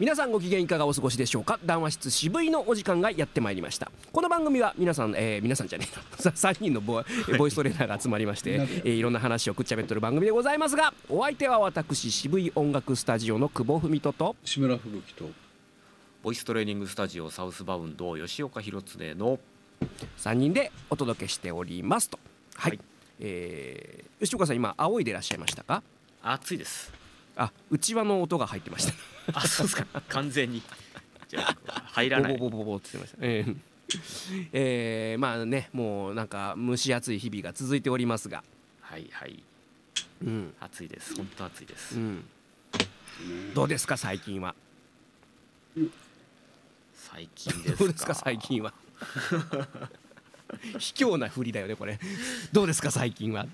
皆さんご機嫌いかがお過ごしでしょうか？談話室渋いのお時間がやってまいりました。この番組は皆さん、えー、皆さんじゃねえな。3人のボボイストレーナーが集まりまして、えー、いろんな話をくっちゃべっとる番組でございますがお相手は私渋い音楽スタジオの久保文人と志村吹雪とボイストレーニングスタジオサウスバウンド吉岡弘恒の3人でお届けしておりますと。はい、はい。えー吉岡さん今仰いでいらっしゃいましたか？暑いです。あ内輪の音が入ってました あそうですか。完全に。じゃあ入らない。ボボボボボって言ってました。えーえーまあねもうなんか蒸し暑い日々が続いておりますが、はいはい。うん。暑いです。本当暑いです、うん、どうですか最近は？最近ですか？どうですか最近は？卑怯な振りだよねこれ。どうですか最近は？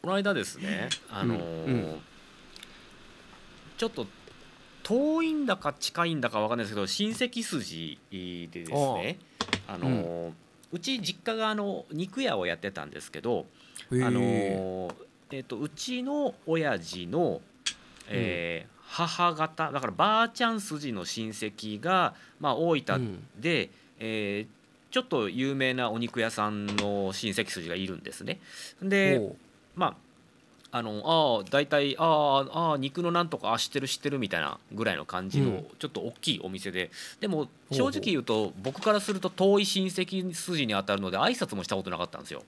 この間ですねあのーうんうん。ちょっと遠いんだか近いんだかわかんないですけど親戚筋でですねあのーうち実家があの肉屋をやってたんですけど、あのーえっとうちの親父の、えー母方だからばあちゃん筋の親戚が、まあ、大分で、えーちょっと有名なお肉屋さんの親戚筋がいるんですね。でまああのああ大体ああ肉のなんとかあ知ってる知ってるみたいなぐらいの感じの、うん。ちょっと大きいお店で。でも正直言うと僕からすると遠い親戚筋に当たるので挨拶もしたことなかったんですよ。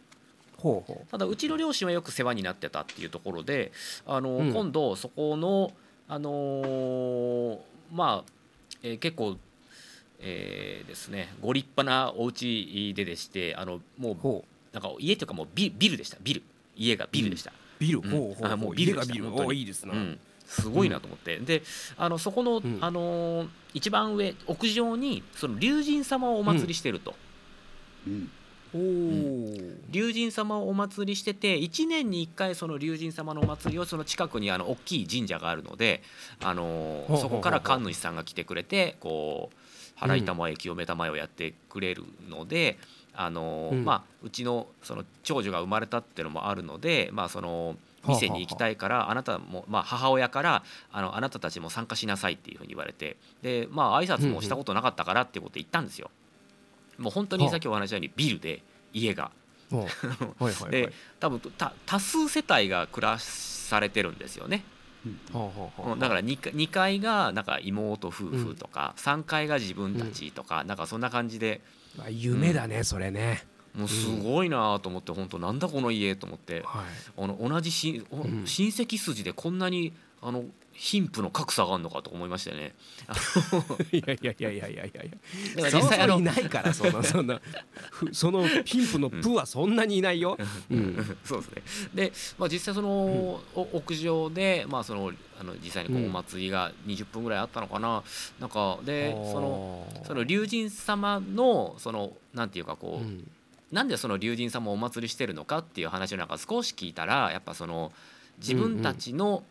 ほうほただうちの両親はよく世話になってたっていうところであの、うん。今度そこのあのーまあ、えー結構、えーですねご立派なお家ででしてあのもうなんか家というかもうビビルでした。ビル。家がビルでした。ビル、うん。ほうほうあもうほビルがビル。おいいですな、うん、すごいなと思って、であのそこの、ん。あのー一番上屋上にその龍神様をお祭りしてると、うん。おお、龍神様をお祭りしてて1年に1回その龍神様のお祭りをその近くにあの大きい神社があるので、あのそこから神主さんが来てくれてこう払い玉へ清め玉へをやってくれるので、あのーうん。まあ、うちのその長女が生まれたっていうのもあるので、まあ、その店に行きたいからあなたも、まあ、母親からあのあなたたちも参加しなさいっていうふうに言われてでまあ挨拶もしたことなかったからっていうことで言ったんですよ。もう本当にさっきお話したようにビルで家が。で多分た多数世帯が暮らされてるんですよね。ほうんだから 2, 2階がなんか妹夫婦とか、3階が自分たちとか、なんかそんな感じでまあ夢だね、それね。もうすごいなと思って本当なんだこの家と思って。はい。あの同じし、親戚筋でこんなにあの貧富の格差があるのかと思いましたよね。いやいやいやいやいやいや。実際あのいないからそんなそんなふその貧富のプはそんなにいないよ、うん。そうですね。で、まあ、実際その、お屋上で、まあ、そのあの実際にこううんお祭りが20分ぐらいあったのかな,、なんかでそのその龍神様のそのなんていうかこう、うん。なんでその龍神様をお祭りしてるのかっていう話をなんか少し聞いたらやっぱその自分たちの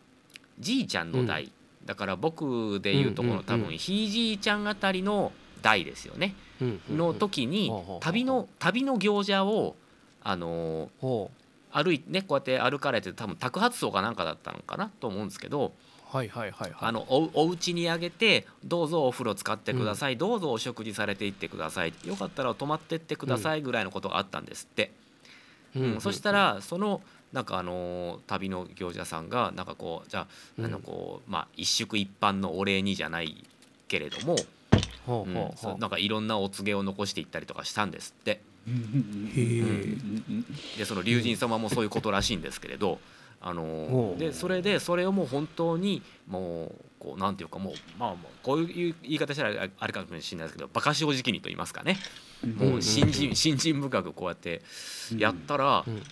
じいちゃんの代、だから僕でいうとこうんうんうん。の多分ひいじいちゃんあたりの代ですよね、うんうんの時に旅の旅の行者をあのほ歩いねこうやって歩かれて多分宅発送かなんかだったのかなと思うんですけどうはいはいはいはい。あのおお家にあげてどうぞお風呂使ってください、どうぞお食事されていってくださいよかったら泊まってってくださいぐらいのことがあったんですって、うんそしたらそのなんかあのー旅の行者さんがなんかこうじゃあ,、あのこうまあ一宿一般のお礼にじゃないけれども、うんほうほう。ほそうなんかいろんなお告げを残していったりとかしたんですって。でその龍神様もそういうことらしいんですけれど、あのでそれでそれをもう本当にもうこうなんていうかもうまあもうこういう言い方したらあれかもしれないですけど馬鹿正直にと言いますかね。もう信心信心深くこうやってやったらうん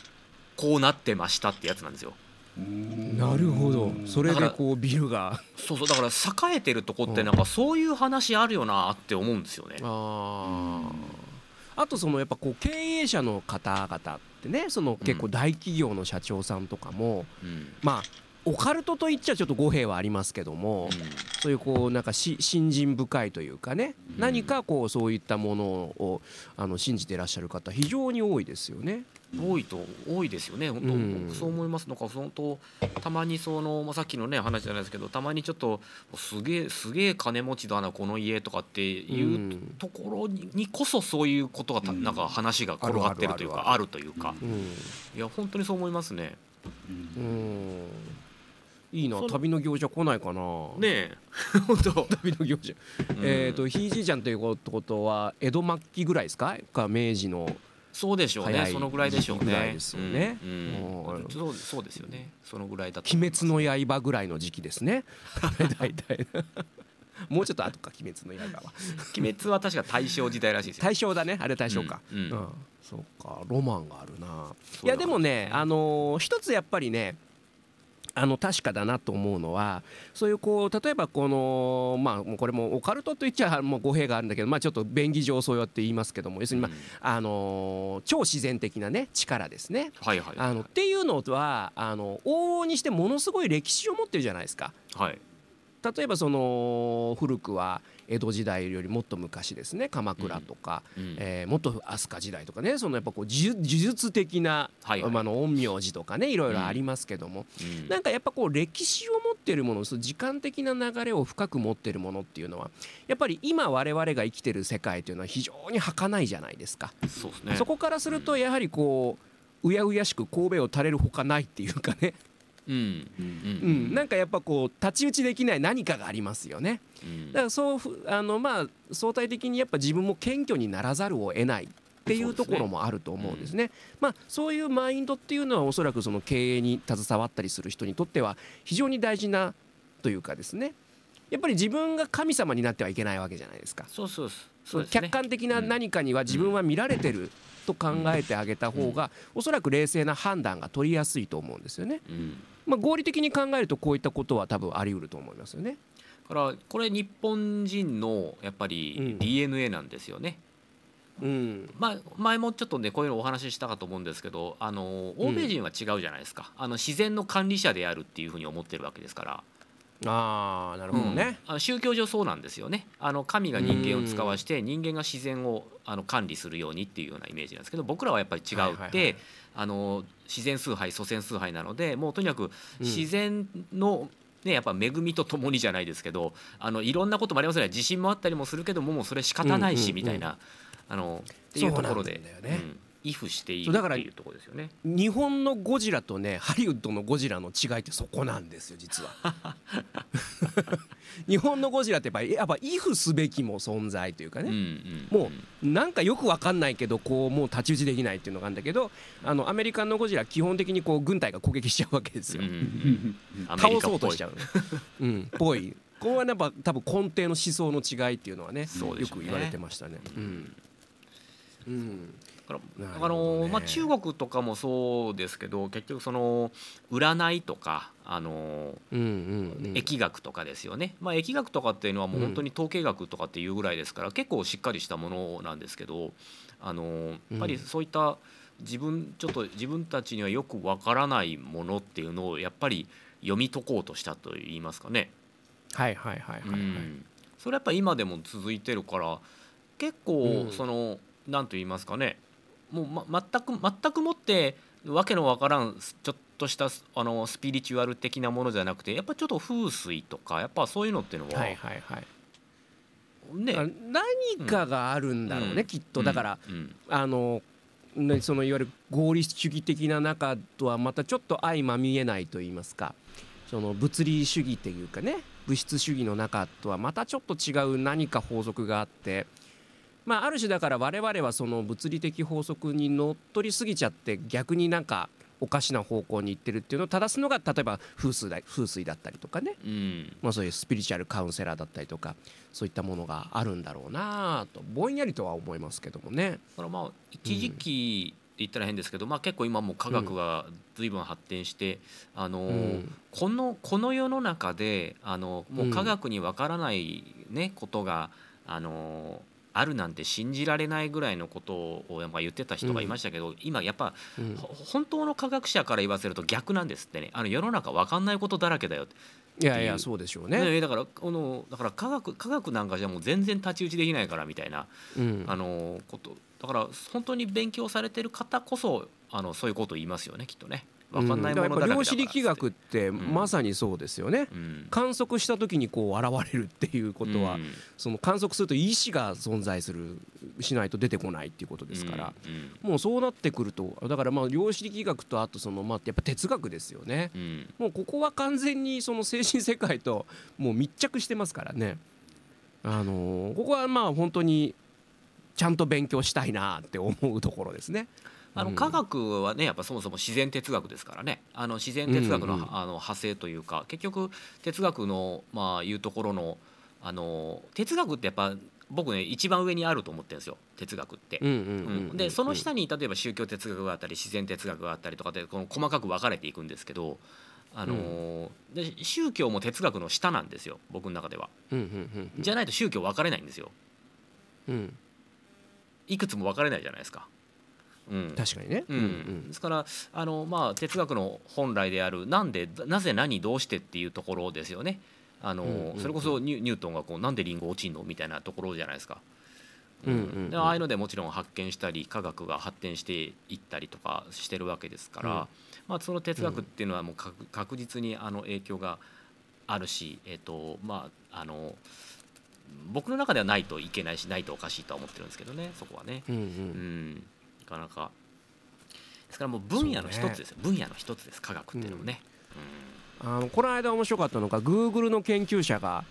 こうなってましたってやつなんですよ。なるほど。それでこうビルが。そうそうだから栄えてるとこってなんかそういう話あるよなって思うんですよね。ああとそのやっぱこう経営者の方々ってねその結構大企業の社長さんとかもうん。まあオカルトと言っちゃちょっと語弊はありますけども、そういうこうなんかし信心深いというかね、うん。何かこうそういったものをあの信じていらっしゃる方非常に多いですよね。多いと多いですよね。本当、うん。僕そう思います。なんか本当たまにその、まあ、さっきのね話じゃないですけどたまにちょっとすげえすげえ金持ちだなこの家とかっていううんところににこそそういうことがたうんなんか話が転がってるというかあるというか。うん。いや本当にそう思いますね。うんうんいいな旅の行者来ないかな。ねえ。本当、旅の行者。えっとひいじいちゃんということは江戸末期ぐらいですか？か明治の。そうでしょうね。そのぐらいでしょう時期ぐらいねですよね。うん。そうそうですよね。そのぐらいだと。鬼滅の刃ぐらいの時期ですね。大体。もうちょっと後か鬼滅の刃は。鬼滅は確か大正時代らしいですよ。大正だね。あれ大正か。うん。うん。うん。そうかロマンがあるな。いやでもねあのー一つやっぱりねあの確かだなと思うのはそういうこう例えばこのまあこれもオカルトと言っちゃもう語弊があるんだけどまあちょっと便宜上そうやって言いますけども要するにまうんああのー超自然的なね力ですね。はいはいあのっていうのはあの往々にしてものすごい歴史を持ってるじゃないですか。はい例えばその古くは江戸時代よりもっと昔ですね鎌倉とか、うんえーもっと飛鳥時代とかねそのやっぱこう呪呪術的な、はいはい。まああの陰陽師とかねいろいろありますけども、うん。なんかやっぱこう歴史を持ってるものその時間的な流れを深く持ってるものっていうのはやっぱり今我々が生きてる世界というのは非常に儚いじゃないですか。そね。そこからするとやはりこううやうやしく神戸を垂れるほかないっていうかね、なんかやっぱこう太刀打ちできない何かがありますよね。うん。だからそうふあのまあ相対的にやっぱ自分も謙虚にならざるを得ないっていうところもあると思うんですね。まあそういうマインドっていうのはおそらくその経営に携わったりする人にとっては非常に大事なというかですね。やっぱり自分が神様になってはいけないわけじゃないですか。そうそうそう。ですね。客観的な何かには自分は見られてると考えてあげた方がおそらく冷静な判断が取りやすいと思うんですよね。うんまあ合理的に考えるとこういったことは多分あり得ると思いますよね。だからこれ日本人のやっぱうんり DNA なんですよね、うん。まあ、前もちょっとねこういうのお話ししたかと思うんですけどあの欧米人は違うじゃないですか、あの自然の管理者であるっていうふうに思ってるわけですから、ああなるほどね。うん。あの宗教上そうなんですよね。あの神が人間を使わして人間が自然をあの管理するようにっていうようなイメージなんですけど僕らはやっぱり違うはいはいはいってあの自然崇拝祖先崇拝なのでもうとにかくうん。自然の、ね、やっぱ恵みとともにじゃないですけどあのいろんなこともありますよね。地震もあったりもするけどももうそれ仕方ないうんうんうんしみたいな、あのっていうところで。そうなんだよね。うん畏怖しているそうだからっていうところですよね。日本のゴジラとねハリウッドのゴジラの違いってそこなんですよ実は。日本のゴジラってやっぱりやっぱ畏怖すべきも存在というかね、んもうなんかよくわかんないけどこうもう太刀打ちできないっていうのがあるんだけどあのアメリカのゴジラ基本的にこう軍隊が攻撃しちゃうわけですよ、倒そうとしちゃう。うんぽい。これはやっぱ多分根底の思想の違いっていうのはねね。よく言われてましたね。うん、うんだから。なるほあのまあ、中国とかもそうですけど結局その占いとかあのうんうんうん。疫学とかですよね、まあ、疫学とかっていうのはもう本当に統計学とかっていうぐらいですから、結構しっかりしたものなんですけどあのやっぱりそういった自分ちょっと自分たちにはよくわからないものっていうのをやっぱり読み解こうとしたといいますかね。はいはいはいはいはい、うん。それやっぱり今でも続いてるから結構うん。その、なんと言いますかねもう、ま、全く全くもってわけのわからんちょっとしたあのスピリチュアル的なものじゃなくてやっぱちょっと風水とかやっぱそういうのっていうのは、はいはいはい。ね。あ何かがあるんだろうね、うん。きっと。だから、うん。あのねそのいわゆる合理主義的な中とはまたちょっと相まみえないと言いますかその物理主義っていうかね物質主義の中とはまたちょっと違う何か法則があってまあある種だから我々はその物理的法則にのっとりすぎちゃって逆になんかおかしな方向に行ってるっていうのを正すのが例えば風水だ風水だったりとかね。うん。まあ、そういうスピリチュアルカウンセラーだったりとかそういったものがあるんだろうなとぼんやりとは思いますけどもね。だからまあ一時期って言ったら変ですけど、まあ、結構今もう科学が随分発展して、あのうん。このこの世の中であのもう科学にわからない、ねことがあのあるなんて信じられないぐらいのことをやっぱ言ってた人がいましたけど、今やっぱ、うん。ほ本当の科学者から言わせると逆なんですってね。あの世の中分かんないことだらけだよって。いやいやそうでしょうね。ねだからこのだから科学科学なんかじゃもう全然太刀打ちできないからみたいなうん。あのことだから本当に勉強されてる方こそあのそういうことを言いますよねきっとね分かんないものだらけだから。うん量子力学ってん。まさにそうですよね。うん。観測した時にこう現れるっていうことは、うん。その観測すると意思が存在するしないと出てこないっていうことですから、うん。もうそうなってくるとだからまあ量子力学とあとそのまあやっぱ哲学ですよね。うん。もうここは完全にその精神世界ともう密着してますからね。あのーここはまあ本当にちゃんと勉強したいなって思うところですね。うん。あの科学はねやっぱそもそも自然哲学ですからね。あの自然哲学の,、うんうんあの派生というか結局哲学のまあいうところのあの哲学ってやっぱ僕ね一番上にあると思ってるんですよ。哲学って。うんうんうんうんでその下に例えば宗教哲学があったり自然哲学があったりとかでこの細かく分かれていくんですけど、あのーで宗教も哲学の下なんですよ。僕の中では。うんうんうん。じゃないと宗教分かれないんですよ。うん。いくつも分かれないじゃないですか。うん、確かにね。うん。ですからあの、まあ、哲学の本来であるなんでなぜ何どうしてっていうところですよね。あのうんうんうん。それこそニュニュートンがこうなんでリンゴ落ちんのみたいなところじゃないですか。うんうんうん。でああいうのでもちろん発見したり科学が発展していったりとかしてるわけですから、うん。まあ、その哲学っていうのはもう確確実にあの影響があるし、えっとまあ、あの僕の中ではないといけないしないとおかしいとは思ってるんですけどねそこはね。うんううん。ん、なかなかですからもう分野の一つですよ、分野の一つです科学っていうのもね。あのこの間面白かったのが Google の研究者が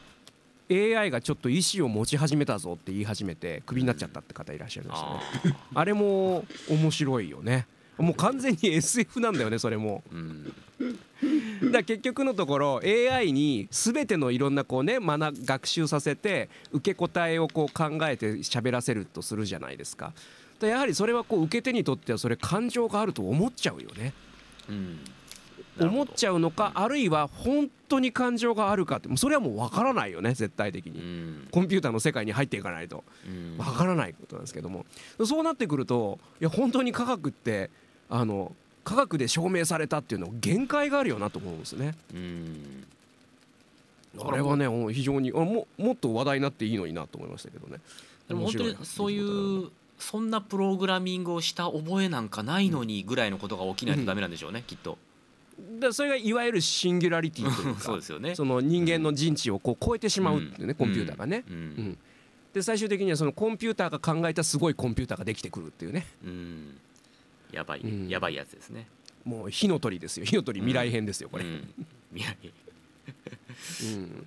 AI がちょっと意思を持ち始めたぞって言い始めてクビになっちゃったって方いらっしゃいましたね。ああれも面白いよね。もう完全に SF なんだよねそれも。ーうんだ結局のところ AI に全てのいろんなこうね学学習させて受け答えをこう考えて喋らせるとするじゃないですか。だやはりそれはこう受け手にとってはそれ感情があると思っちゃうよね。うん。思っちゃゃうのかあるいは本当に感情があるかってそれはもう分からないよね絶対的うに。ん。コンピューターの世界に入っていかないと。うん。分からないことなんですけども。そうなってくるといや本当に科学ってあの科学で証明されたっていうのは限界があるよなと思うんですね。うん。あれはね非常にあももっと話題になっていいのになと思いましたけどね。でも本当にそういうそんなプログラミングをした覚えなんかないのにぐらいのことが起きないとダメなんでしょうね、きっと。でそれがいわゆるシンギュラリティというか そうですよね。その人間の人知をこう超えてしまうっていうね、コンピューターがね。うん。うん。で最終的にはそのコンピューターが考えたすごいコンピューターができてくるっていうね。うん。やばい、うん。やばいやつですね。もう火の鳥ですよ。火の鳥未来編ですよこれ。うん。未来。うん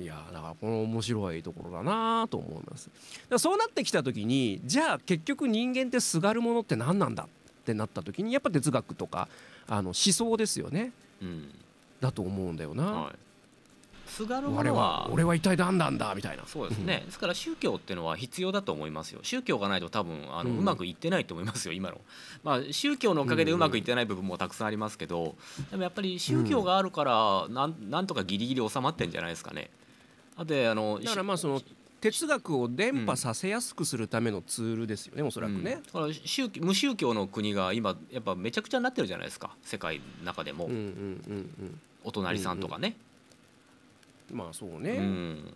いやだからこの面白いところだなと思います。だからそうなってきた時にじゃあ結局人間ってすがるものって何なんだってなった時にやっぱ哲学とかあの思想ですよね。うん。だと思うんだよな、はい。すがるも俺のはは俺は一体何なんだみたいな。そうですね、ですから宗教っていうのは必要だと思いますよ。宗教がないと多分あの、ううんまくいってないと思いますよ今の、まあ、宗教のおかげでうまくいってない部分もたくさんありますけどでもやっぱり宗教があるからなんなんとかギリギリ収まってんじゃないですかねあとあのだからまあその哲学を伝播させやすくするためのツールですよね、おそらくね。うん、宗教無宗教の国が今やっぱめちゃくちゃになってるじゃないですか世界の中でも、うん、うんうんお隣さんとかね、うんまあそううねん。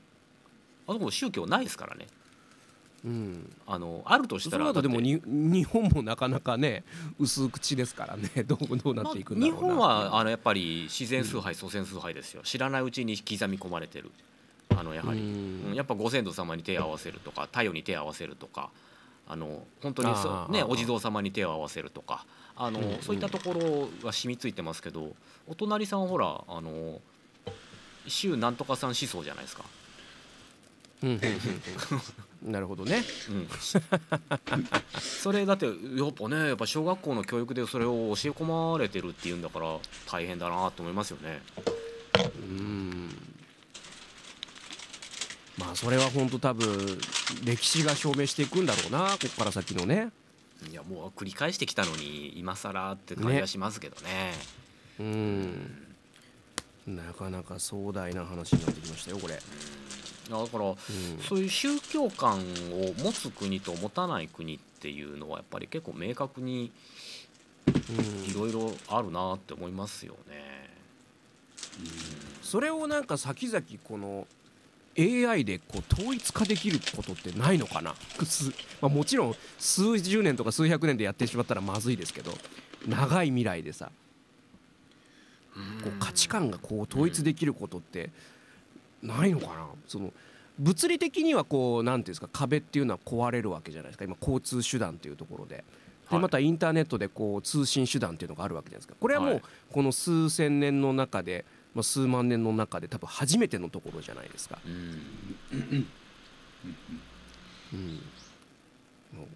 あそこ宗教ないですからね。うん、あのあるとしそたらでもに日本もなかなかね薄口ですからね。どうどうなっていくんだろうな。日本はあのやっぱり自然崇拝、祖先崇拝ですよ。知らないうちに刻み込まれてるあのやはり、うん。うんやっぱご先祖様に手を合わせるとか太陽に手を合わせるとかあの本当にそねお地蔵様に手を合わせるとかあの、うんそういったところが染みついてますけどお隣さんはほらあの州なんとかさん思想じゃないですか。なるほどね。うん、それだってやっぱねやっぱ小学校の教育でそれを教え込まれてるっていうんだから大変だなと思いますよね。うんまあそれは本当多分歴史が証明していくんだろうなここから先のね。いやもう繰り返してきたのに今更って感じはしますけどね。うん。なかなか壮大な話になってきましたよこれ。だからそういう宗教観を持つ国と持たない国っていうのはやっぱり結構明確にいろいろあるなって思いますよね。それをなんか先々この AI でこう統一化できることってないのかな、まあ、もちろん数十年とか数百年でやってしまったらまずいですけど長い未来でさこう価値観がこう統一できることってないのかな？その物理的にはこう何ていうんですか壁っていうのは壊れるわけじゃないですか。今交通手段っていうところで。でまたインターネットでこう通信手段っていうのがあるわけじゃないですか。これはもうこの数千年の中で、まあ、数万年の中で多分初めてのところじゃないですか。うん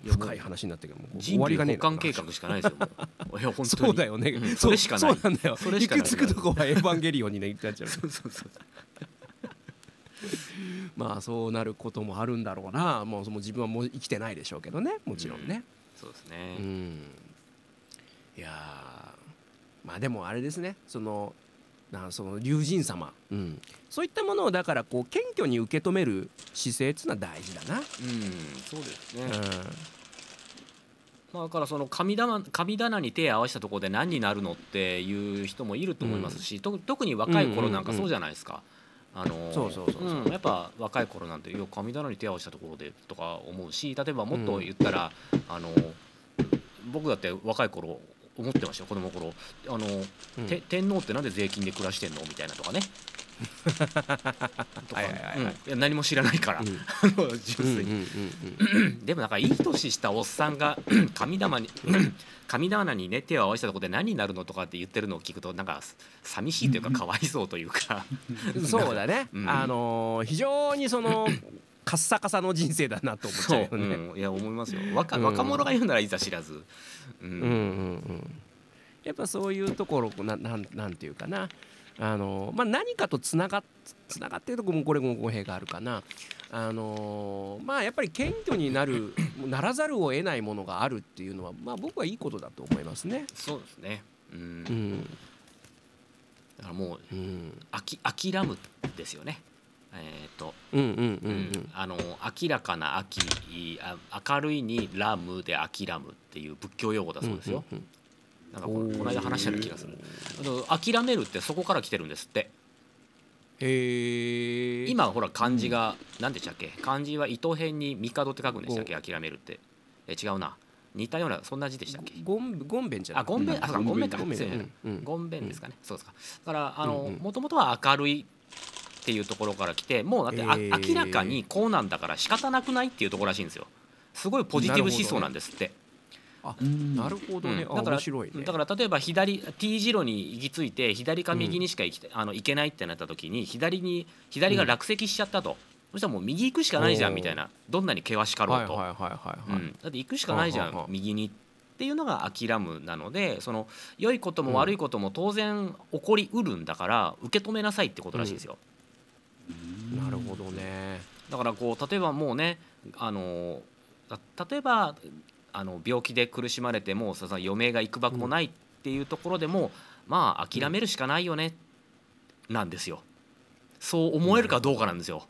深い話になってるけども終わりがね保管計画しかないですよ。いや本当にそうだよね、うん、それしかない。そうなんだよ。それしかない。行くつくとこはエヴァンゲリオンにね行っちゃう。そうそうそう。まあそうなることもあるんだろうな。もう自分はもう生きてないでしょうけどね。もちろんね。うん、そうですね。うん。いやまあでもあれですね。そのなその龍神様、うん、そういったものをだからこう謙虚に受け止める姿勢っていうのは大事だな。うん、そうですね、うん、だからその神棚神棚に手を合わせたところで何になるのっていう人もいると思いますし、うん、特に若い頃なんかそうじゃないですか。あのそうそうそうそう、やっぱ若い頃なんてよ神棚に手を合わせたところでとか思うし例えばもっと言ったら、あの僕だって若い頃思ってましたよ子供の頃。あの、うん、天皇ってなんで税金で暮らしてんの？みたいなとかね。何も知らないから、うん、純粋に。でもなんかいい年したおっさんが 神棚に 神棚にね手を合わせたところで何になるのとかって言ってるのを聞くとなんか寂しいというか かわいそうというか。そうだね、うん、あのー、非常にその カッサカサの人生だなと思っちゃうよね。う。ん、いや思いますよ。若若者が言うならいざ知らず。うん、うんうんうん。やっぱそういうところななんなんていうかな。あの、まあ、何かとつながつながってるところもこれも語弊があるかな。あのまあやっぱり謙虚になるならざるを得ないものがあるっていうのは、まあ、僕はいいことだと思いますね。そうですね。うん、うん、だからもう、うん、あき諦むですよね。えーとあの明らかな秋明るいにラムで諦むっていう仏教用語だそうですよ。うんうんうんなんかこの間話したような気がする。諦めるってそこから来てるんですって。へ今ほら漢字が何でしたっけ？漢字は糸辺に帝って書くんでしたっけ？諦めるって。え違うな。似たようなそんな字でしたっけ？ゴンゴンベンじゃあゴンベンあゴンベンか。ゴンベンですかね。そうですか。だからあのもともとは明るいっていうところから来てもうだってあ明らかにこうなんだから仕方なくないっていうところらしいんですよ。すごいポジティブ思想なんですって。あなるほどね、うん、だからね、だから例えば左 T 字路に行き着いて左か右にしか行き、うん、あの行けないってなった時に左に左が落石しちゃったと、うん、そしたらもう右行くしかないじゃんみたいな。どんなに険しかろうと。だって行くしかないじゃん右にっていうのが諦むなのでその良いことも悪いことも当然起こりうるんだから受け止めなさいってことらしいですよ。なるほどね。だからこう例えばもうねあの例えばあの病気で苦しまれてもその余命がいくばくもないっていうところでも、まあ諦めるしかないよね、なんですよ。そう思えるかどうかなんですよ。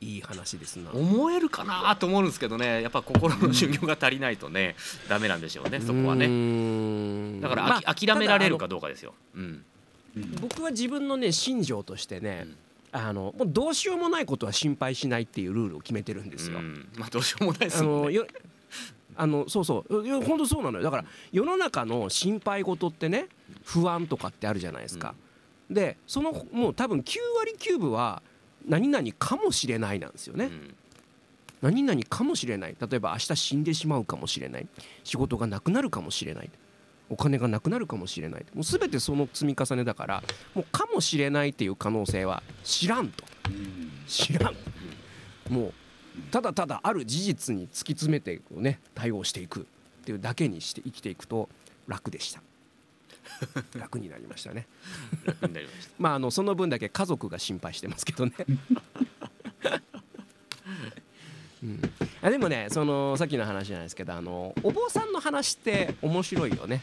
いい話ですな。思えるかなと思うんですけどね。やっぱ心の修行が足りないとね、うん、ダメなんでしょうねそこはね。だから、まあ、諦められるかどうかですよ、うん、僕は自分のね信条としてね、うん、あのもうどうしようもないことは心配しないっていうルールを決めてるんですよ。まあ、どうしようもないですよ、ね、あのそうそう。本当そうなのよ。だから世の中の心配事ってね不安とかってあるじゃないですか、うん、でそのもう多分9割9分は何々かもしれないなんですよね、うん、何々かもしれない。例えば明日死んでしまうかもしれない。仕事がなくなるかもしれないお金がなくなるかもしれない。もう全てその積み重ねだからもうかもしれないっていう可能性は知らんと、知らん、もうただただある事実に突き詰めてね対応していくっていうだけにして生きていくと楽でした。楽になりましたね。まああのその分だけ家族が心配してますけどね。うん、あでもねそのさっきの話じゃないですけどあのお坊さんの話って面白いよね。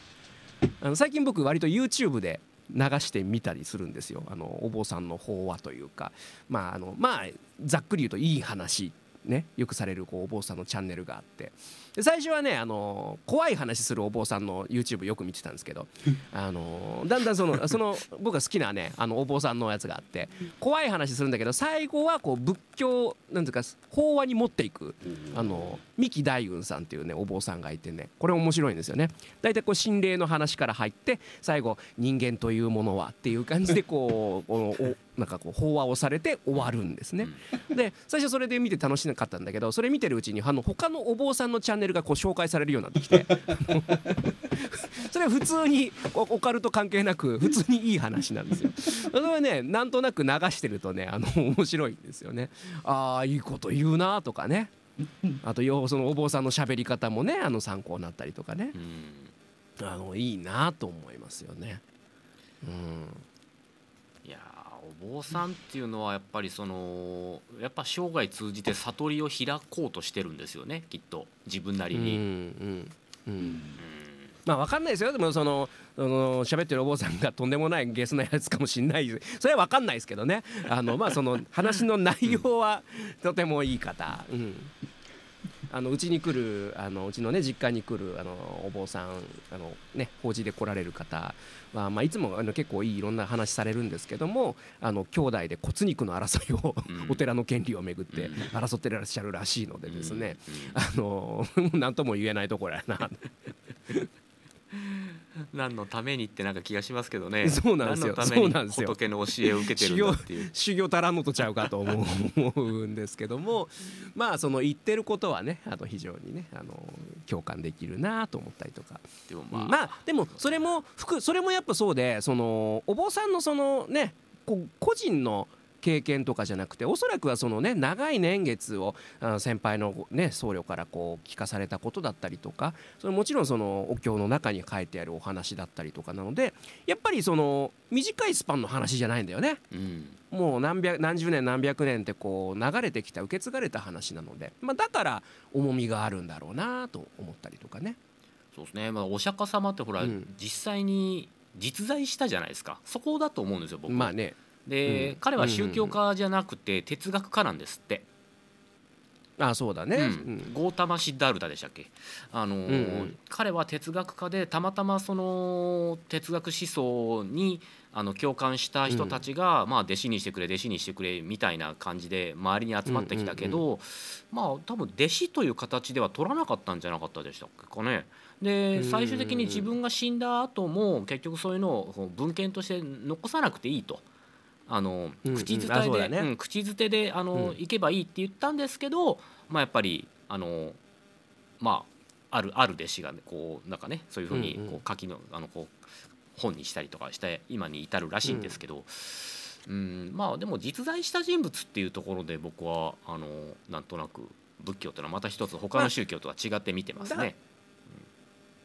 あの最近僕割と YouTube で流してみたりするんですよ。あのお坊さんの法話というか。まああのまあざっくり言うといい話ねよくされるこうお坊さんのチャンネルがあって。で最初はねあの怖い話するお坊さんの YouTube よく見てたんですけどあのだんだんその その僕が好きなねあのお坊さんのやつがあって怖い話するんだけど最後はこう仏教なんていうか法話に持っていくあの三木大雲さんっていうねお坊さんがいてねこれ面白いんですよね。大体こう心霊の話から入って最後人間というものはっていう感じでこう おおなんかこう法話をされて終わるんですね。で最初それで見て楽しかったんだけどそれ見てるうちにあの他のお坊さんのチャンネルがこう紹介されるようになってきて それは普通にオカルト関係なく普通にいい話なんですよ。それはねなんとなく流してるとねあの面白いんですよね。ああいいこと言うなとかね。あとよそのお坊さんの喋り方もねあの参考になったりとかね。うんあのいいなと思いますよね。うん。いやーお坊さんっていうのはやっぱりそのやっぱ生涯通じて悟りを開こうとしてるんですよねきっと。自分なりに。うんうんうん。うん。まあ分かんないですよ。でもそのその喋ってるお坊さんがとんでもないゲスなやつかもしんない。それは分かんないですけどね。あのまあその話の内容はとてもいい方、うん、あのうちに来るあのうちのね実家に来るあのお坊さんあのね法事で来られる方は、まあ、いつもあの結構いいいろんな話されるんですけどもあの兄弟で骨肉の争いを、うん。お寺の権利をめぐってうん争ってらっしゃるらしいのでですね、うんあの何とも言えないところやな何のためにってなんか気がしますけどね。そうなんですよ。何のためにそうなんですよ。仏の教えを受けてるんだっていう。修行足らんのとちゃうかと思うんですけども まあその言ってることはねあの非常にねあの共感できるなと思ったりとか。でもまあ、まあ、でもそれも服それもやっぱそうでそのお坊さんのそのね個人の経験とかじゃなくておそらくはそのね長い年月を先輩のね僧侶からこう聞かされたことだったりとかそれもちろんそのお経の中に書いてあるお話だったりとかなのでやっぱりその短いスパンの話じゃないんだよね。うん。もう何百何十年何百年ってこう流れてきた受け継がれた話なので、まあ、だから重みがあるんだろうなと思ったりとかね。そうですね、まあ、お釈迦様ってほら、うん。実際に実在したじゃないですか。そこだと思うんですよ僕。まあねで、うん。彼は宗教家じゃなくて哲学家なんですって、あそうだね。うん。うん。ゴータマ・シッダールタでしたっけ、あのーうんうん。彼は哲学家でたまたまその哲学思想にあの共感した人たちが、まあ、弟子にしてくれ弟子にしてくれみたいな感じで周りに集まってきたけど、まあ多分弟子という形では取らなかったんじゃなかったでしたっけかね。でうん最終的に自分が死んだ後も結局そういうのを文献として残さなくていいと。あの口伝えで、ね。うん口づてであの、うん。行けばいいって言ったんですけど、まあ、やっぱりあのまああるある弟子がねこうなんかねそういうふうにこう書きのあのこう本にしたりとかして今に至るらしいんですけど、うん。まあでも実在した人物っていうところで僕はあのなんとなく仏教というのはまた一つ他の宗教とは違って見てますね。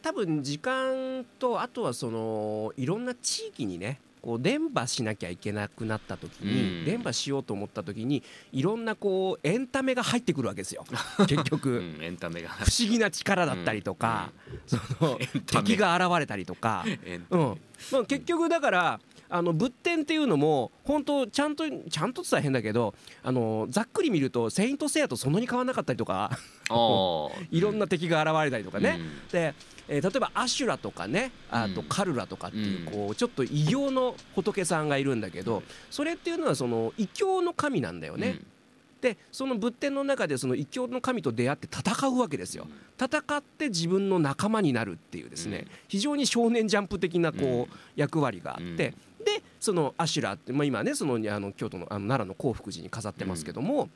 多分時間とあとはそのいろんな地域にねこう伝播しなきゃいけなくなった時に、うん。伝播しようと思った時にいろんなこうエンタメが入ってくるわけですよ。結局、うん、エンタメが。不思議な力だったりとか、その 敵が現れたりとか、うん。まあ、結局だからあの仏典っていうのも本当ちゃんとちゃんとって言ったら変だけどあのざっくり見ると「セイント・セイヤ」とそんなに変わらなかったりとか いろんな敵が現れたりとかね、うん。で、えー例えばアシュラとかねあとうん。カルラとかっていう,、うん。こうちょっと異形の仏さんがいるんだけどそれっていうのはその異教の神なんだよね。でその仏典の中でその異教の神と出会って戦うわけですよ。戦って自分の仲間になるっていうですね、うん。非常に少年ジャンプ的なこう、うん。役割があって、そのアシュラって、まあ、今ねそのあの京都のあの奈良の興福寺に飾ってますけども、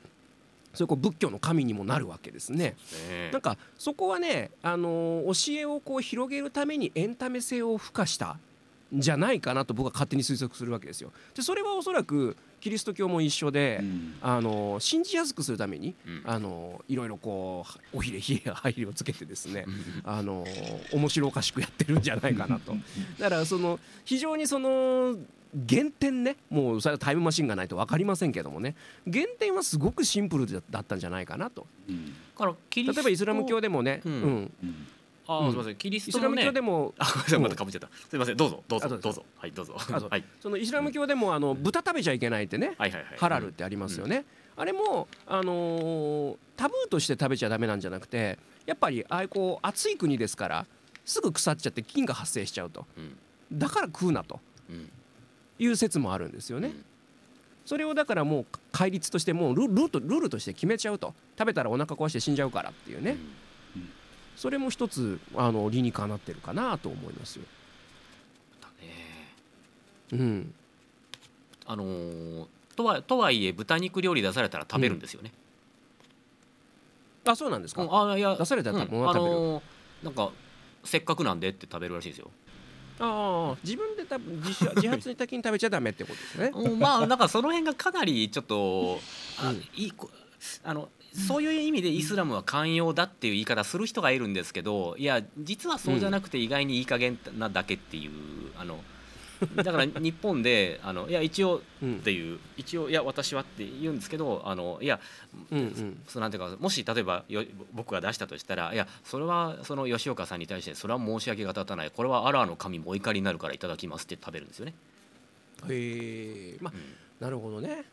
それこう仏教の神にもなるわけですね。ねなんかそこはね、あのー教えをこう広げるためにエンタメ性を付加したんじゃないかなと僕は勝手に推測するわけですよ。でそれはおそらくキリスト教も一緒で、うんあのー信じやすくするために、うんあのーいろいろこうおひれひれ入りをつけてですね、うんあのー面白おかしくやってるんじゃないかなと。だからその非常にその原点ねもうそれはタイムマシンがないと分かりませんけどもね。原点はすごくシンプルだったんじゃないかなと。うんだからキリスト例えばイスラム教でもね、ううん。んうん。あ、うん。すみません。キリスイスラム教でもあごめんなさいまたかぶっちゃった。すみませんどうぞどうぞぞ。どうぞ。はいどうぞ。はい。そのイスラム教でもあの豚食べちゃいけないってねはいはいはい。ハラルってありますよね、あれも、あのータブーとして食べちゃダメなんじゃなくてやっぱりああいうこう暑い国ですからすぐ腐っちゃって菌が発生しちゃうと。うん。だから食うなと。うんいう説もあるんですよね、うんそれをだからもう戒律としてもうルルートルールとして決めちゃうと。食べたらお腹壊して死んじゃうからっていうね、それも一つあの理にかなってるかなと思いますよ。だね。うん、あのーとはとはいえ豚肉料理出されたら食べるんですよね、あそうなんですか、うんあいや出されたらうんもう食べる、あのーなんかせっかくなんでって食べるらしいですよああ自分で多分自自発的に食べちゃダメってことですね。うんまあなんかその辺がかなりちょっとあ、うんいいこあのそういう意味でイスラムは寛容だっていう言い方する人がいるんですけどいや実はそうじゃなくて意外にいい加減なだけっていう、あの だから日本であのいや一応うん。っていう一応いや私はって言うんですけどあのいやうんうん。そうなんていうかもし例えばよ僕が出したとしたらいやそれはその吉岡さんに対してそれは申し訳が立たない。これはアラーの神もお怒りになるからいただきますって食べるんですよね。へえ。まあうん。なるほどね。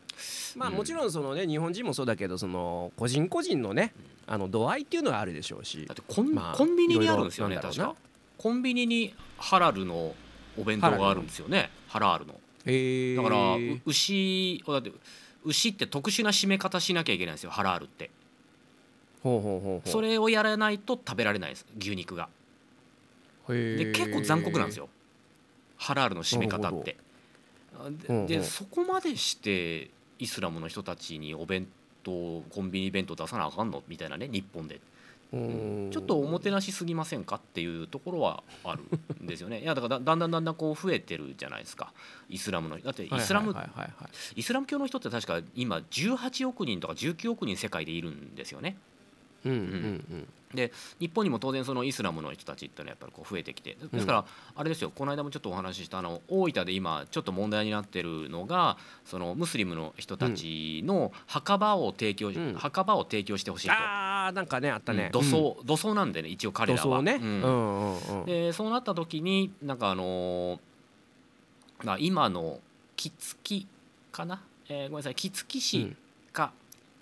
まあうんもちろんそのね日本人もそうだけどその個人個人のねあの度合いっていうのはあるでしょうし。だってコン,、まあコンビニにあるんですよね確か。コンビニにハラルのお弁当があるんですよね。ハラールの。だから、う牛だって牛って特殊な締め方しなきゃいけないんですよ。ハラールって。ほうほうほうほう。それをやらないと食べられないです牛肉が。で結構残酷なんですよ。ハラールの締め方って。でそこまでしてイスラムの人たちにお弁当コンビニ弁当出さなあかんの？みたいなね日本で。うんちょっとおもてなしすぎませんかっていうところはあるんですよね。いやだからだだんだんだんだんこう増えてるじゃないですかイスラムのだってイスラム、イスラム教の人って確か今18億人とか19億人世界でいるんですよねうんうんうん。日本にも当然そのイスラムの人たちってのはやっぱりこう増えてきて。ですからあれですよこの間もちょっとお話ししたあの大分で今ちょっと問題になってるのがそのムスリムの人たちの墓場を提供、ん。墓場を提供してほしいと。ああなんかねあったね。うん。土葬、土葬なんでね一応彼土らは。葬ね。うん。うんうんうん。でそうなった時になんかあのーまあ今の杵築かな、えーごめんなさい杵築市か、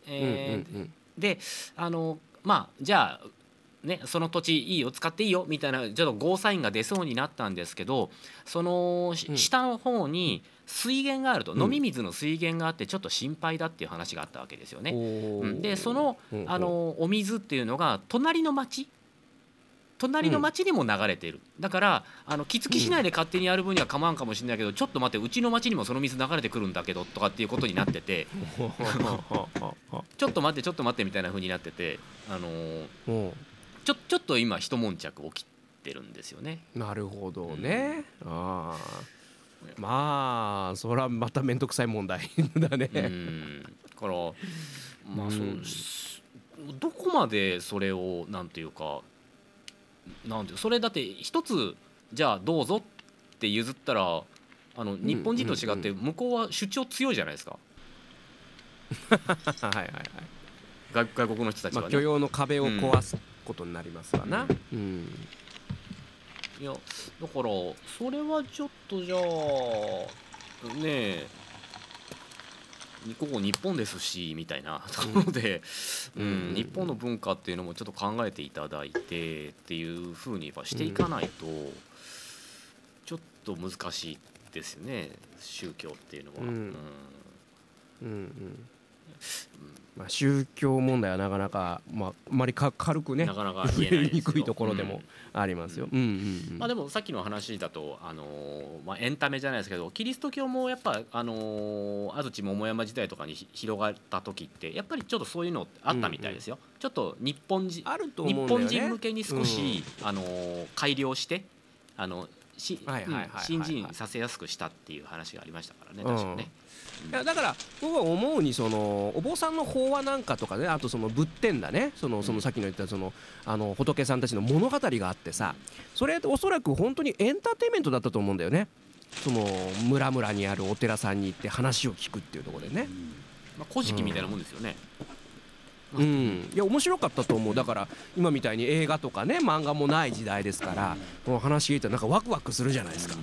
えーうんうんうん。であのまあじゃあねその土地いいよ使っていいよみたいなちょっとゴーサインが出そうになったんですけどそのしうん。下の方に水源があると、うん。飲み水の水源があってちょっと心配だっていう話があったわけですよね。でそのあのお水っていうのが隣の町隣の町にも流れている、だからあの杵築市内で勝手にやる分には構わんかもしれないけど、ちょっと待ってうちの町にもその水流れてくるんだけどとかっていうことになってて。ちょっと待ってちょっと待ってみたいな風になってて、あのーうん。ちょちょっと今一悶着起きてるんですよね。なるほどね。ああまあそれはまた面倒くさい問題だね。うん。だからまあそううん。どこまでそれをなんていうかなんていうそれだって一つじゃあどうぞって譲ったらあの日本人と違って向こうは主張強いじゃないですか。はいはいはい。外外国の人たちまはね。あ許容の壁を壊すことになりますわな。うん。いやだからそれはちょっとじゃあねえここ日本ですしみたいなところで、うん。うん日本の文化っていうのもちょっと考えていただいてっていうふうにはしていかないと、ちょっと難しいですよね宗教っていうのは。うん。うん。うんうんまあ宗教問題はなかなかまああまりか軽くねなかなか触言えにくいところでもありますよ。でもさっきの話だと、あのーまあ、エンタメじゃないですけどキリスト教もやっぱ、あのー安土桃山時代とかにひ広がった時ってやっぱりちょっとそういうのあったみたいですよ、ちょっと日本人、あるとね。本人向けに少し、あのー改良してあのしはいはいはいはいはい。信心させやすくしたっていう話がありましたからね確かね。いやだから僕は思うにそのお坊さんの法話なんかとかねあとその仏典だね。そのそのさっきの言ったそのあの仏さんたちの物語があってさそれおそらく本当にエンターテインメントだったと思うんだよね。その村々にあるお寺さんに行って話を聞くっていうところでね。まあ、古事記みたいなもんですよね。うん、いや面白かったと思う。だから今みたいに映画とかね漫画もない時代ですからこの話聞いたらなんかワクワクするじゃないですか。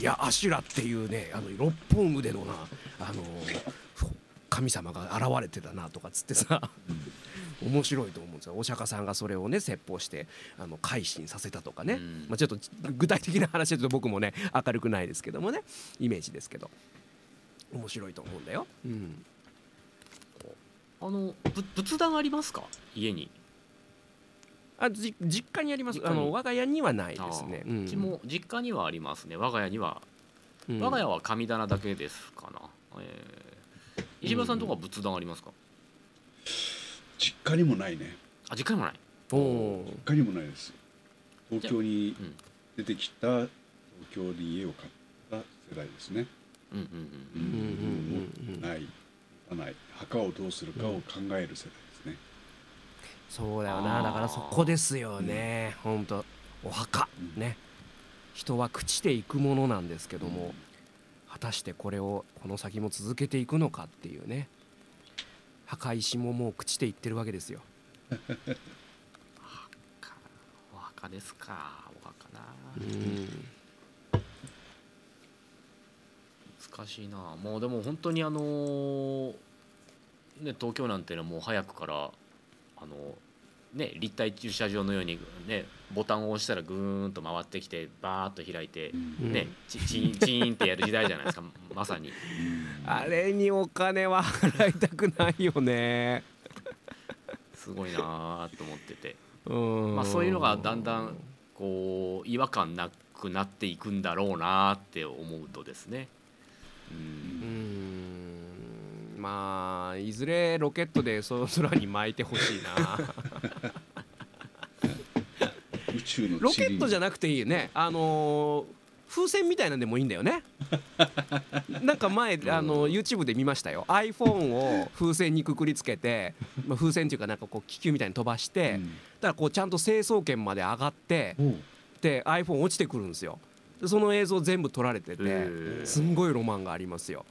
いやアシュラっていうねあの六本腕のなあの神様が現れてたなとかっつってさ面白いと思うんですよ。お釈迦さんがそれをね説法してあの改心させたとかね、うん。まあ、ちょっと具体的な話だと僕もね明るくないですけどもねイメージですけど。面白いと思うんだよ。うんあのぶ仏壇ありますか？家に。あじ実家にあります。あの我が家にはないですね。うちも実家にはありますね。我が家には、うん。我が家は神棚だけですかな、えー、石破さんとかは仏壇ありますか、実家にもないね。あ実家にもない。お実家にもないです。東京にうん。出てきた東京で家を買った世代ですね。うんうんううん。うん。うんうんうんない。持たない。墓をどうするかを考える世代ですね。そうだよな。だからそこですよね。本当。お墓。うん。ね。人は朽ちていくものなんですけども果たしてこれをこの先も続けていくのかっていうね。墓石ももう朽ちていってるわけですよ。かお墓ですか。お墓な。うん難しいな。もうでも本当にあのーね東京なんてのはもう早くからあのね立体駐車場のようにねボタンを押したらぐーんと回ってきてバーッと開いてうん。ねチチチーンってやる時代じゃないですか。まさに。あれにお金は払いたくないよね。すごいなーと思ってて。うん。まあそういうのがだんだんこう違和感なくなっていくんだろうなって思うとですねううん。んまあいずれロケットでそ空に巻いてほしいな。宇宙のロケットじゃななくていいよね。あのー風船みたいなんでもいいんだよね。なんか前あの YouTube で見ましたよ。iPhone を風船にくくりつけて、まあ、風船っていうかなんかこう気球みたいに飛ばして、だからこうちゃんと成層圏まで上がってで iPhone 落ちてくるんですよでその映像全部撮られててすんごいロマンがありますよ。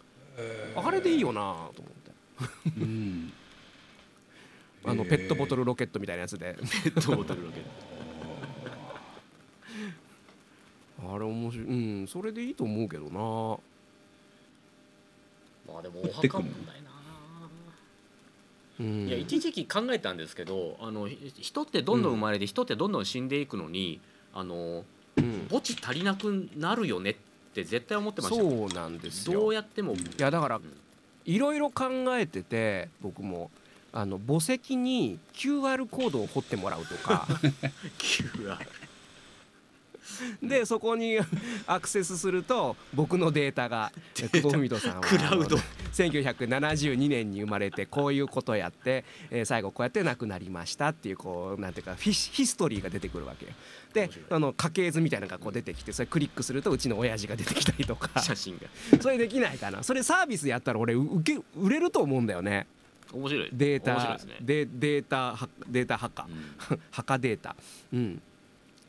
あれでいいよなと思って。うん。あのペットボトルロケットみたいなやつで。ペットボトルロケッあれ面白い。うんそれでいいと思うけどな。トまあでもお墓問題な。うん。いや一時期考えたんですけどあのひ人ってどんどん生まれて人ってどんどん死んでいくのにあのうん墓地足りなくなるよねって絶対思ってましたよ。そうなんですよ。どうやっても。いやだからん。いろいろ考えてて僕もあの墓石に QR コードを彫ってもらうとか。QR でそこに アクセスすると僕のデータが久保文人さんはクラウド。あの1972年に生まれてこういうことやって、えー最後こうやって亡くなりましたっていうこうなんていうかフィヒヒストリーが出てくるわけよ。であの家系図みたいなのがこう出てきてそれクリックするとうちの親父が出てきたりとか。写真が。それできないかな。それサービスやったら俺受け売れると思うんだよね。面白い。データねでデータはデータハッカー。うん。墓データ。うん。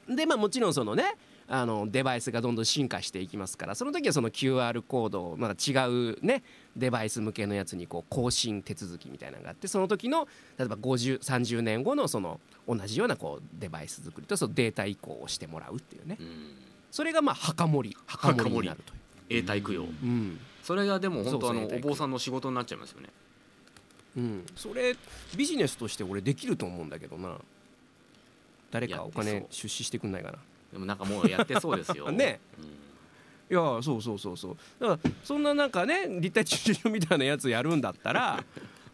でまあもちろんそのねあのデバイスがどんどん進化していきますからその時はその QR コードをまた違うねデバイス向けのやつにこう更新手続きみたいなのがあってその時の例えば5030年後のその同じようなこうデバイス作りとそのデータ移行をしてもらうっていうね。うん。それがまあ墓守り墓守りになるという。永代供養。うん。それがでも本当あのお坊さんの仕事になっちゃいますよね。うん、それビジネスとして俺できると思うんだけどな。誰かお金出資してくんないかなでもなんかもうやってそうですよ。ね うん。いやそうそうそうそう。だからそんななんかね立体駐車場みたいなやつやるんだったら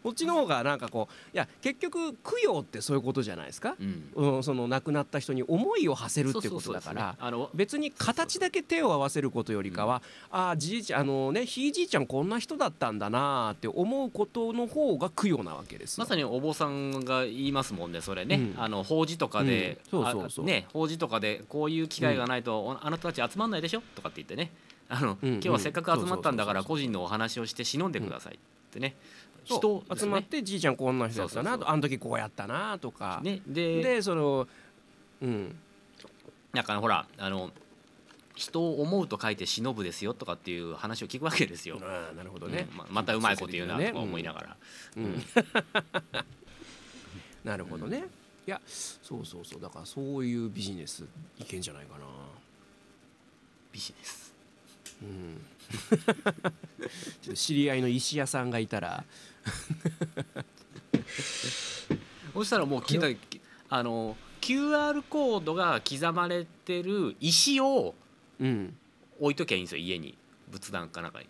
こっちの方がなんかこういや結局供養ってそういうことじゃないですか、うん。うん、その亡くなった人に思いを馳せるっていうことだそうそうそうですねからあの別に形だけ手を合わせることよりかは、ああじいちゃんあのねひいじいちゃんこんな人だったんだなーって思うことの方が供養なわけですよ。まさにお坊さんが言いますもんねそれね、うん。あの法事とかで、うん。そうそうそう。あね法事とかでこういう機会がないと、おあなたたち集まんないでしょ？とかって言ってね。あの、うん。今日はせっかく集まったんだから個人のお話をして忍んでくださいってね、人集まってじいちゃんこんな人だったなとあの時こうやったなとか、ねででそのうん。なんかほらあの人を思うと書いて忍ぶですよとかっていう話を聞くわけですよ。ああなるほどね。うん、ままたうまいこと言うなとか思いながら、うん。なるほどね、いやそうそうそう。だからそういうビジネスいけんじゃないかな。ビジネス。うん。ちょっと知り合いの石屋さんがいたらそしたらもう聞いたあの QR コードが刻まれてる石をうん置いときゃいいんですよ家に。仏壇かなんかに。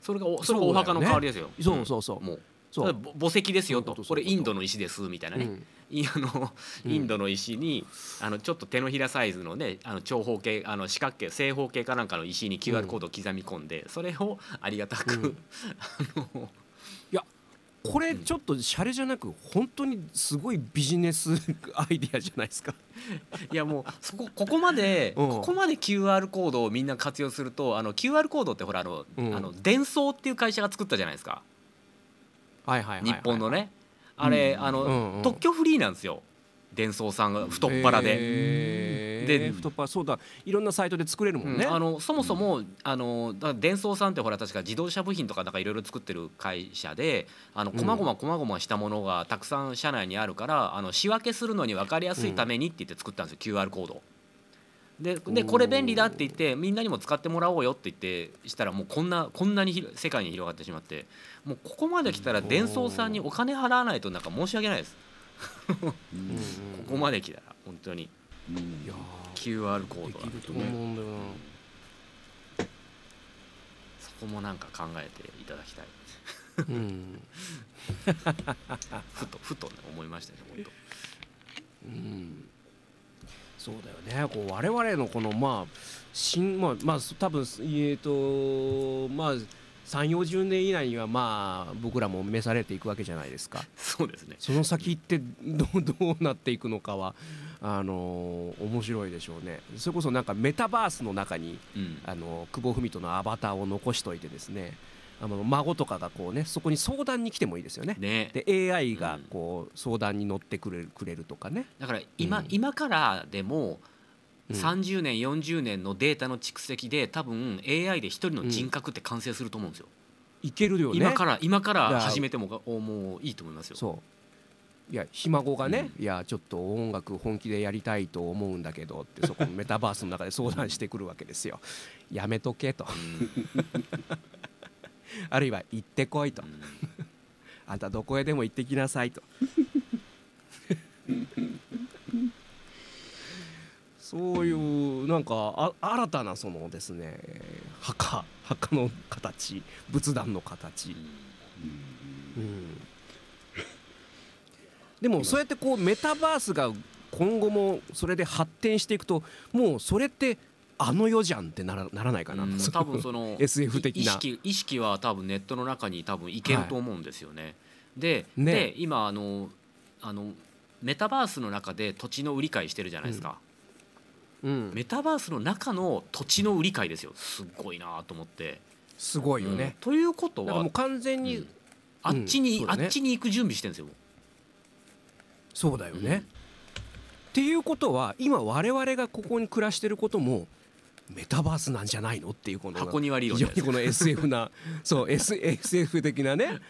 それがおそれがお墓の代わりですよ。そうそうそう。もう。そう。ぼ墓石ですよと。これインドの石ですみたいなね、あのうんインドの石にあのちょっと手のひらサイズのねあの長方形あの四角形正方形かなんかの石に QR コードを刻み込んで、それをありがたく、うん。あのこれちょっとシャレじゃなく本当にすごいビジネス アイディアじゃないですか。いやもうそこここまで、うん。ここまで QR コードをみんな活用するとあの QR コードってほらあの、うん。あの伝送っていう会社が作ったじゃないですか。はいはいはい、日本のね。あれ、あの、うんうん。特許フリーなんですよ伝送さんが太っ腹で。ででで太っ腹そうだ。いろんなサイトで作れるもんね、うん。あのそもそも、あの伝送さんってほら確か自動車部品とかなんかいろいろ作ってる会社であのうん。細々細々したものがたくさん社内にあるからあの仕分けするのに分かりやすいためにって言って作ったんですよ、QR コードを。ででこれ便利だって言ってみんなにも使ってもらおうよって言ってしたらもうこんなこんなに世界に広がってしまってもうここまで来たら伝送さんにお金払わないとなんか申し訳ないです。うんうんうんここまで来たら本当に。うん。いや QR コードはーできると思うんだよ。な、そこもなんか考えていただきたい。うん。ふとふとね思いましたね本当うん。そうだよね。こう我々のこのまあ新まあまあ多分えっ、とまあ3 4 0年以内にはまあ僕らも召されていくわけじゃないですか。そうですね。その先ってどう どうなっていくのかはあのー面白いでしょうね。それこそなんかメタバースの中にうん。あの久保文人のアバターを残しといてですねあの孫とかがこうねそこに相談に来てもいいですよね。ね。で AI がこう相談に乗ってくれるくれるとかね。だから今、うん。今からでもうん30年40年のデータの蓄積で多分 AI で一人の人格って完成すると思うんですよ、いけるよね。今から今からら始めてもおもういいと思いますよ。そう。いやひ孫がね、いやちょっと音楽本気でやりたいと思うんだけどって そこのメタバースの中で相談してくるわけですよ。やめとけと。あるいは行ってこいと。うんうん。あんたどこへでも行ってきなさいとそういうなんかあ新たなそのですね墓墓の形仏壇の形、うん、でもそうやってこうメタバースが今後もそれで発展していくともうそれってあの世じゃんってならならないかな、うん。多分その SF 的な。意識意識は多分ネットの中に多分いけると思うんですよね。でね。で今あのあのメタバースの中で土地の売り買いしてるじゃないですか。うん、メタバースの中の土地の売り買いですよ。すっごいなと思って。すごいよね、うん。ということはもう完全に、うん。あっちに、ね。あっちに行く準備してるんですよ。そうだよね、っていうことは今我々がここに暮らしてることもメタバースなんじゃないのっていうこの箱庭理論非この SF な そう、S、SF 的なね、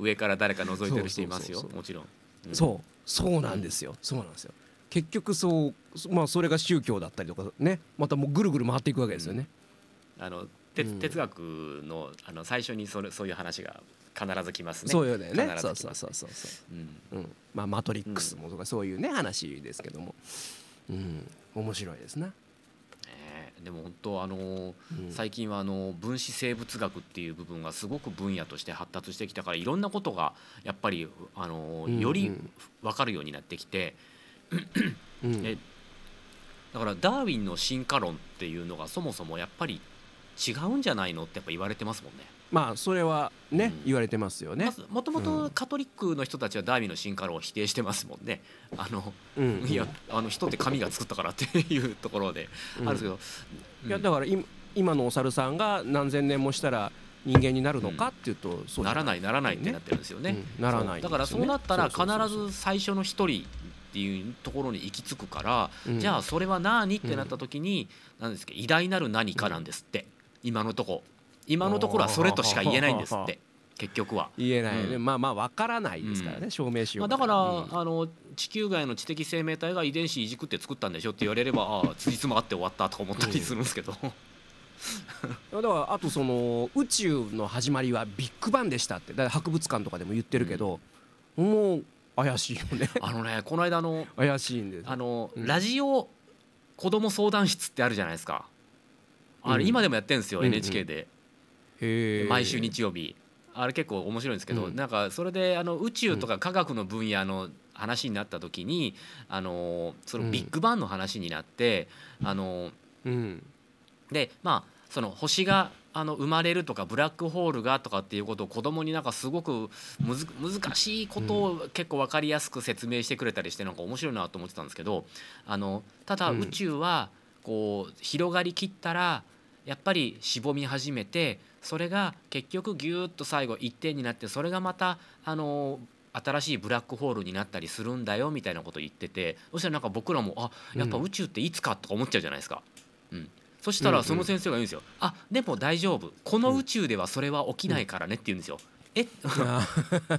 上から誰か覗いてる人いますよ。そうそうそうそう。もちろん。うん。そう。そうなんですよ。そうなんですよ結局そうまあそれが宗教だったりとかね。またもうぐるぐる回っていくわけですよね、あの哲うん哲学のあの最初にそれそういう話が必ずきますね。そうよね。そうそうそうそうそう。ん。う、うん、まあマトリックスもとかそういうね話ですけども。うん。面白いですな、ねでも本当あの最近はあの分子生物学っていう部分がすごく分野として発達してきたからいろん。なことがやっぱりあのよりうん分かるようになってきてうん。えだからダーウィンの進化論っていうのがそもそもやっぱり違うんじゃないのってやっぱ言われてますもんね。まあそれはね、うん。言われてますよね。もともうん。とカトリックの人たちはダーウィンの進化論を否定してますもんね。あのうん。いやあの人って神が作ったからっていうところでうん。あるんですけど、いやうんだから今今のお猿さんが何千年もしたら人間になるのかっていうと、そうじゃならないならないってなってるんですよね。うん。ならないね。だからそうなったら必ず最初の一人っていうところに行き着くから、うん。じゃあそれは何ってなった時に、何ですか偉大なる何かなんですって、今のとこ。今のところはそれとしか言えないんですって。結局は。言えないね、うん。まあまあわからないですからね、うん。証明しようまあ、だから、うん。あの地球外の知的生命体が遺伝子いじくって作ったんでしょって言われればああ辻褄あって終わったとか思ったりするんですけど、だからあとその宇宙の始まりはビッグバンでしたって。だから博物館とかでも言ってるけど、もう怪しいよね。あのねこの間あの怪しいんです。あの、うん。ラジオ子供相談室ってあるじゃないですか。あれうん。今でもやってるんですよ、うんうん。NHK で。へー。毎週日曜日。あれ結構面白いんですけど、うん。なんかそれであの宇宙とか科学の分野の話になった時にあのそのビッグバンの話になって、あのうん。でまあその星があの生まれるとかブラックホールがとかっていうことを子供になんかすごくむず難しいことを結構分かりやすく説明してくれたりしてなんか面白いなと思ってたんですけどあのただうん宇宙はこう広がりきったらやっぱりしぼみ始めてそれが結局ギューッと最後一点になってそれがまたあの新しいブラックホールになったりするんだよみたいなことを言っててそしたらなんか僕らもあやっぱ宇宙っていつかとか思っちゃうじゃないですか。うん、そしたうんうん。らその先生が言うんですよ「あでも大丈夫。この宇宙ではそれは起きないからね」って言うんですよ。え？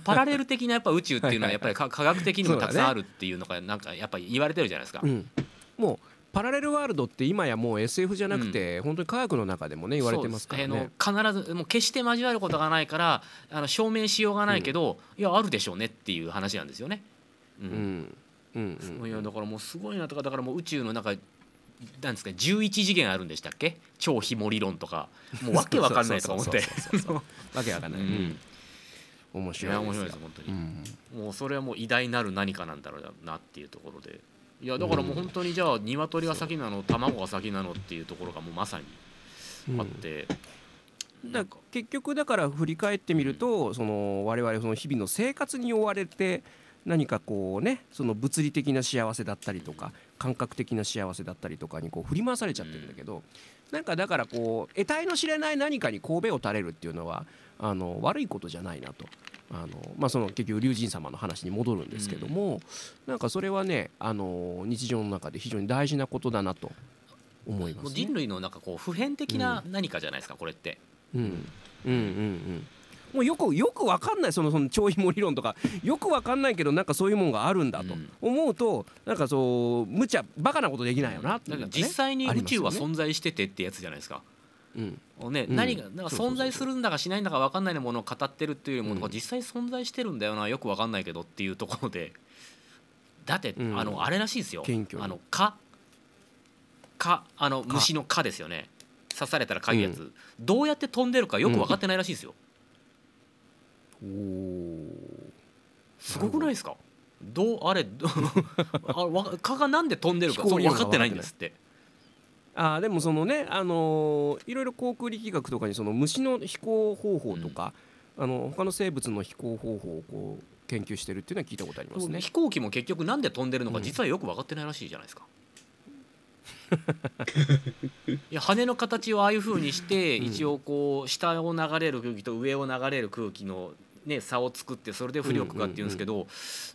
パラレル的なやっぱ宇宙っていうのはやっぱりか科学的にもたくさんあるっていうのがなんかやっぱり言われてるじゃないですか。う。ん、もうパラレルワールドって今やもう SF じゃなくて、本当に科学の中でもね言われてますからね。そうです。あの必ずもう決して交わることがないからあの証明しようがないけど、いやあるでしょうねっていう話なんですよね。ううん。ん。うん。うんいやだからもうすごいなとかだからもう宇宙の中なんですか11次元あるんでしたっけ？超ひも理論とか。もう わけわかんないとか思って。わけわかんない、ううん。ん面い白いや面白いですす本当に、うん。もうそれはもう偉大なる何かなんだろうなっていうところで。いやだからもう本当にじゃあ鶏が先なの卵が先なのっていうところがもうまさにあって、だ結局だから振り返ってみると、その我々その日々の生活に追われて何かこうねその物理的な幸せだったりとか感覚的な幸せだったりとかにこう振り回されちゃってるんだけど、なんかだからこう得体の知れない何かに神戸を垂れるっていうのはあの悪いことじゃないなと。あのまあ、その結局龍神様の話に戻るんですけども、なんかそれはねあの日常の中で非常に大事なことだなと思います、ね。人類のなんかこう普遍的な何かじゃないですかこれって。うんうんうんうんもうよくよくわかんないそのその超紐理論とか。よくわかんないけどなんかそういうもんがあるんだとうん。思うとなんかそう無茶バカなことできないよなね実際に宇宙は存在しててってやつじゃないですか。うん。ね、うん。何がなんか存在するんだかしないんだか分かんないものを語ってるっていうよりも、うんなんか実際存在してるんだよな。よく分かんないけどっていうところで。だって、うん。あのあれらしいですよ。あの蚊。蚊。あの蚊。虫の蚊ですよね。刺されたらかゆいやつ、どうやって飛んでるかよく分かってないらしいですよ、すごくないですか？どうあれど あわ蚊がなんで飛んでるかそう分かってないんですって。あーでもそのね、あのーいろいろ航空力学とかにその虫の飛行方法とか、あの他の生物の飛行方法をこう研究してるっていうのは聞いたことありますね。飛行機も結局なんで飛んでるのかうん。実はよく分かってないらしいじゃないですか。いや羽の形をああいうふうにしてうん。一応こう下を流れる空気と上を流れる空気の、ね、差を作ってそれで浮力がっていうんですけど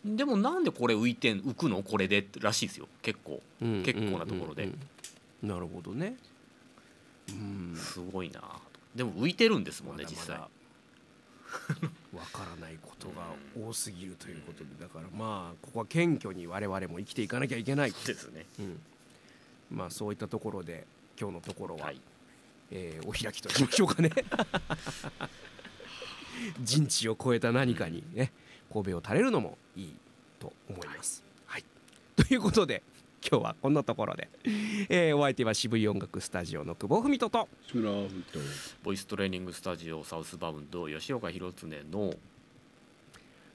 でもなんでこれ浮いてん浮くのこれでらしいですよ。結構。うん結構なところで。なるほどね。うん。すごいな。でも浮いてるんですもんね実際。だ わからないことが多すぎるということで。だからまあここは謙虚に我々も生きていかなきゃいけない、ですね。うん、まあそういったところで今日のところは、はい。えーお開きとしましょうかね 人知を超えた何かにね神戸を垂れるのもいいと思います。はい、ということで今日はこんなところで、えーお相手は渋い音楽スタジオの久保文人と。ボイストレーニングスタジオサウスバウンド吉岡弘恒の。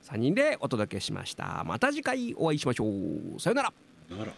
3人でお届けしました。また次回お会いしましょう。さよなら。なら